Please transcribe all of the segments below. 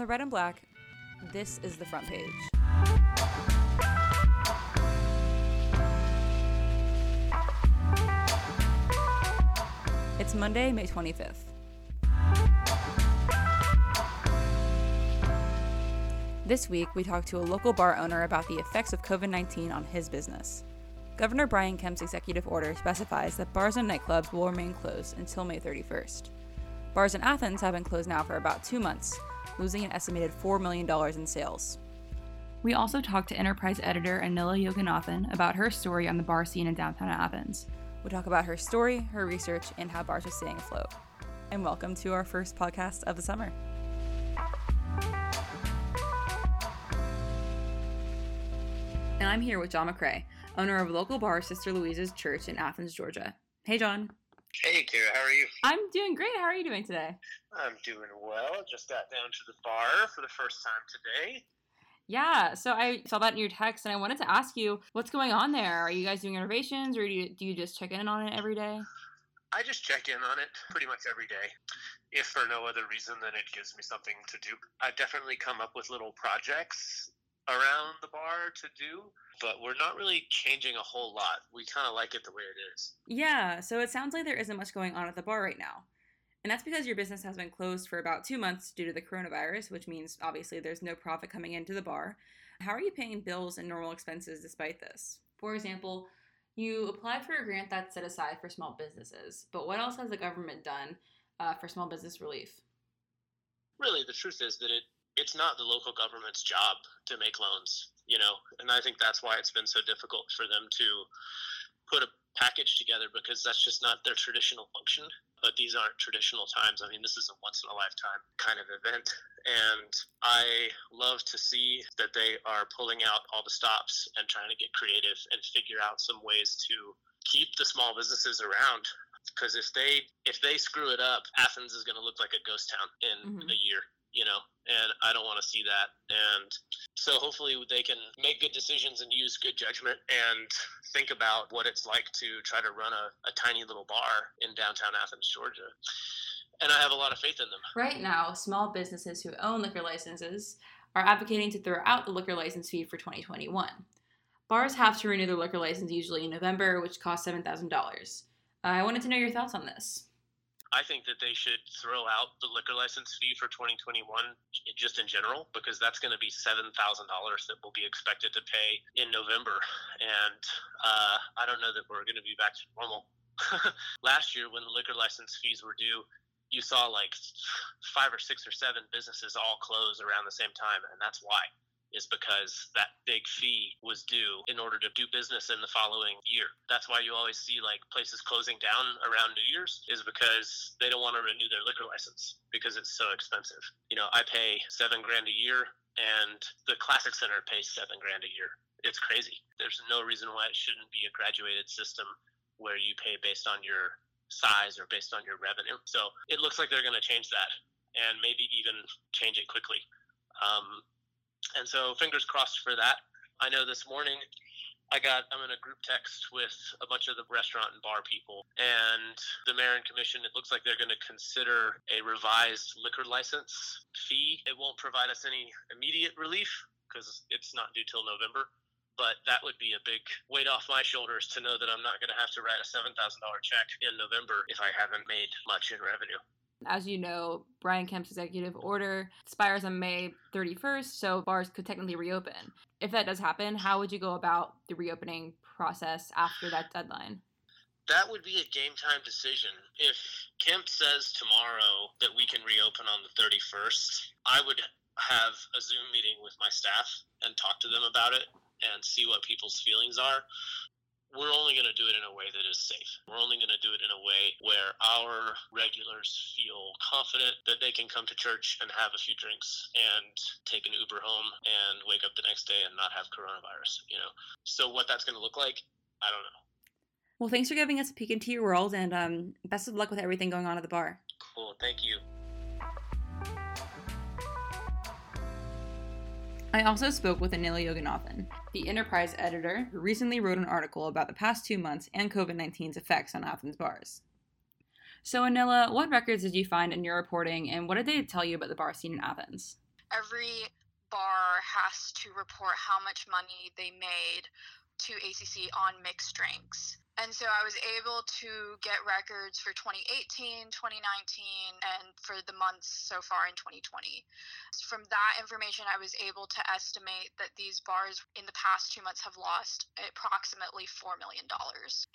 the red and black, this is the front page. It's Monday, May 25th. This week, we talked to a local bar owner about the effects of COVID 19 on his business. Governor Brian Kemp's executive order specifies that bars and nightclubs will remain closed until May 31st. Bars in Athens have been closed now for about two months, losing an estimated $4 million in sales. We also talked to Enterprise editor Anila Yoganathan about her story on the bar scene in downtown Athens. We'll talk about her story, her research, and how bars are staying afloat. And welcome to our first podcast of the summer. And I'm here with Jon McRae, owner of local bar Sister Louisa's Church in Athens, Georgia. Hey, Jon. Hey, Kira, how are you? I'm doing great. How are you doing today? I'm doing well. Just got down to the bar for the first time today. Yeah, so I saw that in your text, and I wanted to ask you what's going on there. Are you guys doing innovations, or do you, do you just check in on it every day? I just check in on it pretty much every day, if for no other reason than it gives me something to do. I've definitely come up with little projects around the bar to do, but we're not really changing a whole lot. We kind of like it the way it is. Yeah, so it sounds like there isn't much going on at the bar right now. And that's because your business has been closed for about two months due to the coronavirus, which means obviously there's no profit coming into the bar. How are you paying bills and normal expenses despite this? For example, you applied for a grant that's set aside for small businesses, but what else has the government done uh, for small business relief? Really, the truth is that it it's not the local government's job to make loans, you know, and I think that's why it's been so difficult for them to put a package together because that's just not their traditional function. But these aren't traditional times. I mean, this is a once in a lifetime kind of event. And I love to see that they are pulling out all the stops and trying to get creative and figure out some ways to keep the small businesses around because if they if they screw it up athens is going to look like a ghost town in mm-hmm. a year you know, and I don't want to see that. And so hopefully they can make good decisions and use good judgment and think about what it's like to try to run a, a tiny little bar in downtown Athens, Georgia. And I have a lot of faith in them. Right now, small businesses who own liquor licenses are advocating to throw out the liquor license fee for 2021. Bars have to renew their liquor license usually in November, which costs $7,000. Uh, I wanted to know your thoughts on this. I think that they should throw out the liquor license fee for 2021 just in general because that's going to be $7,000 that we'll be expected to pay in November. And uh, I don't know that we're going to be back to normal. Last year, when the liquor license fees were due, you saw like five or six or seven businesses all close around the same time. And that's why is because that big fee was due in order to do business in the following year. That's why you always see like places closing down around New Year's is because they don't want to renew their liquor license because it's so expensive. You know, I pay seven grand a year and the Classic Center pays seven grand a year. It's crazy. There's no reason why it shouldn't be a graduated system where you pay based on your size or based on your revenue. So it looks like they're going to change that and maybe even change it quickly. Um, and so fingers crossed for that. I know this morning I got I'm in a group text with a bunch of the restaurant and bar people and the mayor and commission it looks like they're going to consider a revised liquor license fee. It won't provide us any immediate relief because it's not due till November, but that would be a big weight off my shoulders to know that I'm not going to have to write a $7,000 check in November if I haven't made much in revenue. As you know, Brian Kemp's executive order expires on May 31st, so bars could technically reopen. If that does happen, how would you go about the reopening process after that deadline? That would be a game time decision. If Kemp says tomorrow that we can reopen on the 31st, I would have a Zoom meeting with my staff and talk to them about it and see what people's feelings are we're only going to do it in a way that is safe. We're only going to do it in a way where our regulars feel confident that they can come to church and have a few drinks and take an Uber home and wake up the next day and not have coronavirus, you know. So what that's going to look like, I don't know. Well, thanks for giving us a peek into your world and um, best of luck with everything going on at the bar. Cool. Thank you. I also spoke with Anila Yoganathan, the Enterprise editor who recently wrote an article about the past two months and COVID 19's effects on Athens bars. So, Anila, what records did you find in your reporting and what did they tell you about the bar scene in Athens? every bar has to report how much money they made to ACC on mixed drinks. And so I was able to get records for 2018, 2019, and for the months so far in 2020. From that information, I was able to estimate that these bars in the past two months have lost approximately $4 million.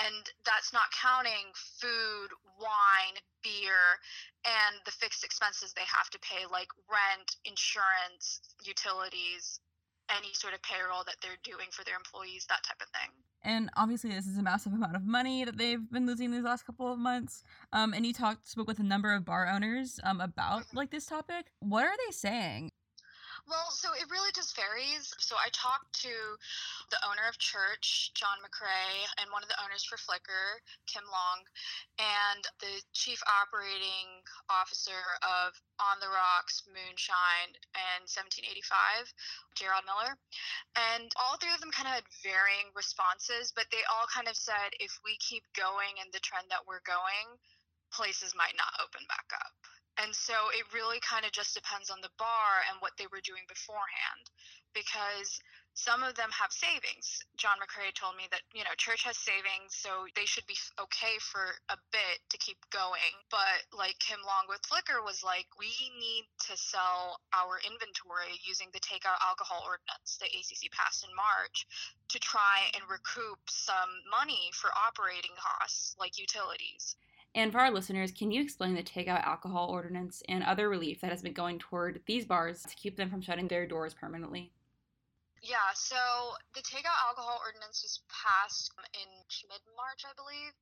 And that's not counting food, wine, beer, and the fixed expenses they have to pay, like rent, insurance, utilities, any sort of payroll that they're doing for their employees, that type of thing. And obviously, this is a massive amount of money that they've been losing these last couple of months. Um, and you talked spoke with a number of bar owners um, about mm-hmm. like this topic. What are they saying? Well, so it really just varies. So I talked to the owner of Church, Jon McRae, and one of the owners for Flicker, Kim Long, and the chief operating officer of On the Rocks, Moonshine, and 1785, Gerard Miller. And all three of them kind of had varying responses, but they all kind of said if we keep going in the trend that we're going, places might not open back up. And so it really kind of just depends on the bar and what they were doing beforehand because some of them have savings. Jon McRae told me that, you know, church has savings, so they should be okay for a bit to keep going. But like Kim Long with Flicker was like, we need to sell our inventory using the takeout alcohol ordinance that ACC passed in March to try and recoup some money for operating costs like utilities. And for our listeners, can you explain the takeout alcohol ordinance and other relief that has been going toward these bars to keep them from shutting their doors permanently? Yeah, so the takeout alcohol ordinance was passed in mid March, I believe,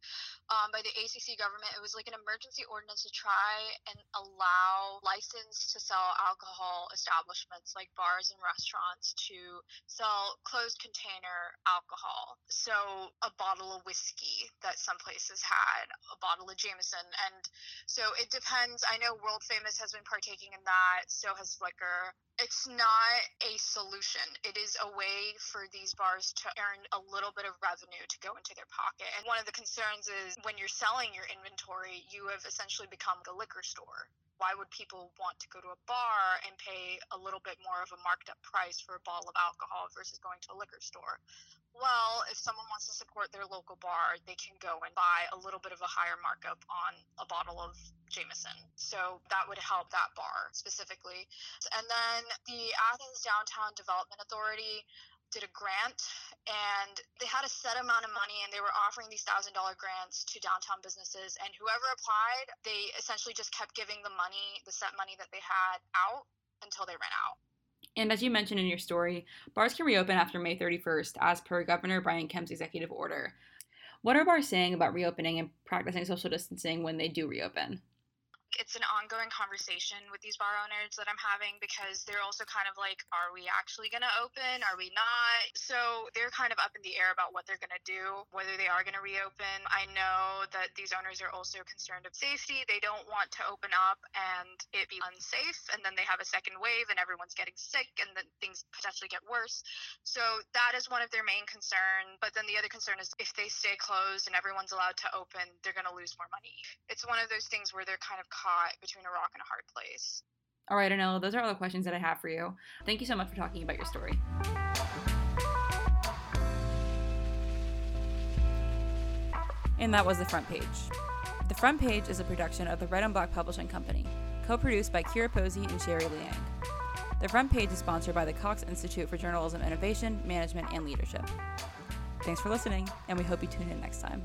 um, by the ACC government. It was like an emergency ordinance to try and allow licensed to sell alcohol establishments like bars and restaurants to sell closed container alcohol. So a bottle of whiskey that some places had, a bottle of Jameson. And so it depends. I know World Famous has been partaking in that, so has Flicker it's not a solution. It is a way for these bars to earn a little bit of revenue to go into their pocket. And one of the concerns is when you're selling your inventory, you have essentially become a liquor store. Why would people want to go to a bar and pay a little bit more of a marked up price for a bottle of alcohol versus going to a liquor store? Well, if someone wants to support their local bar, they can go and buy a little bit of a higher markup on a bottle of Jameson. So that would help that bar specifically. And then the Athens Downtown Development Authority did a grant and they had a set amount of money and they were offering these thousand dollar grants to downtown businesses and whoever applied they essentially just kept giving the money the set money that they had out until they ran out and as you mentioned in your story, bars can reopen after May 31st, as per Governor Brian Kemp's executive order. What are bars saying about reopening and practicing social distancing when they do reopen? It's an ongoing conversation with these bar owners that I'm having because they're also kind of like, are we actually going to open? Are we not? So they're kind of up in the air about what they're going to do, whether they are going to reopen. I know that these owners are also concerned of safety. They don't want to open up and it be unsafe, and then they have a second wave and everyone's getting sick, and then things potentially get worse. So that is one of their main concerns. But then the other concern is if they stay closed and everyone's allowed to open, they're going to lose more money. It's one of those things where they're kind of caught between a rock and a hard place. All right, Anila, those are all the questions that I have for you. Thank you so much for talking about your story. And that was The Front Page. The Front Page is a production of the Red and Black Publishing Company, co produced by Kira Posey and Sherry Liang. The Front Page is sponsored by the Cox Institute for Journalism Innovation, Management, and Leadership. Thanks for listening, and we hope you tune in next time.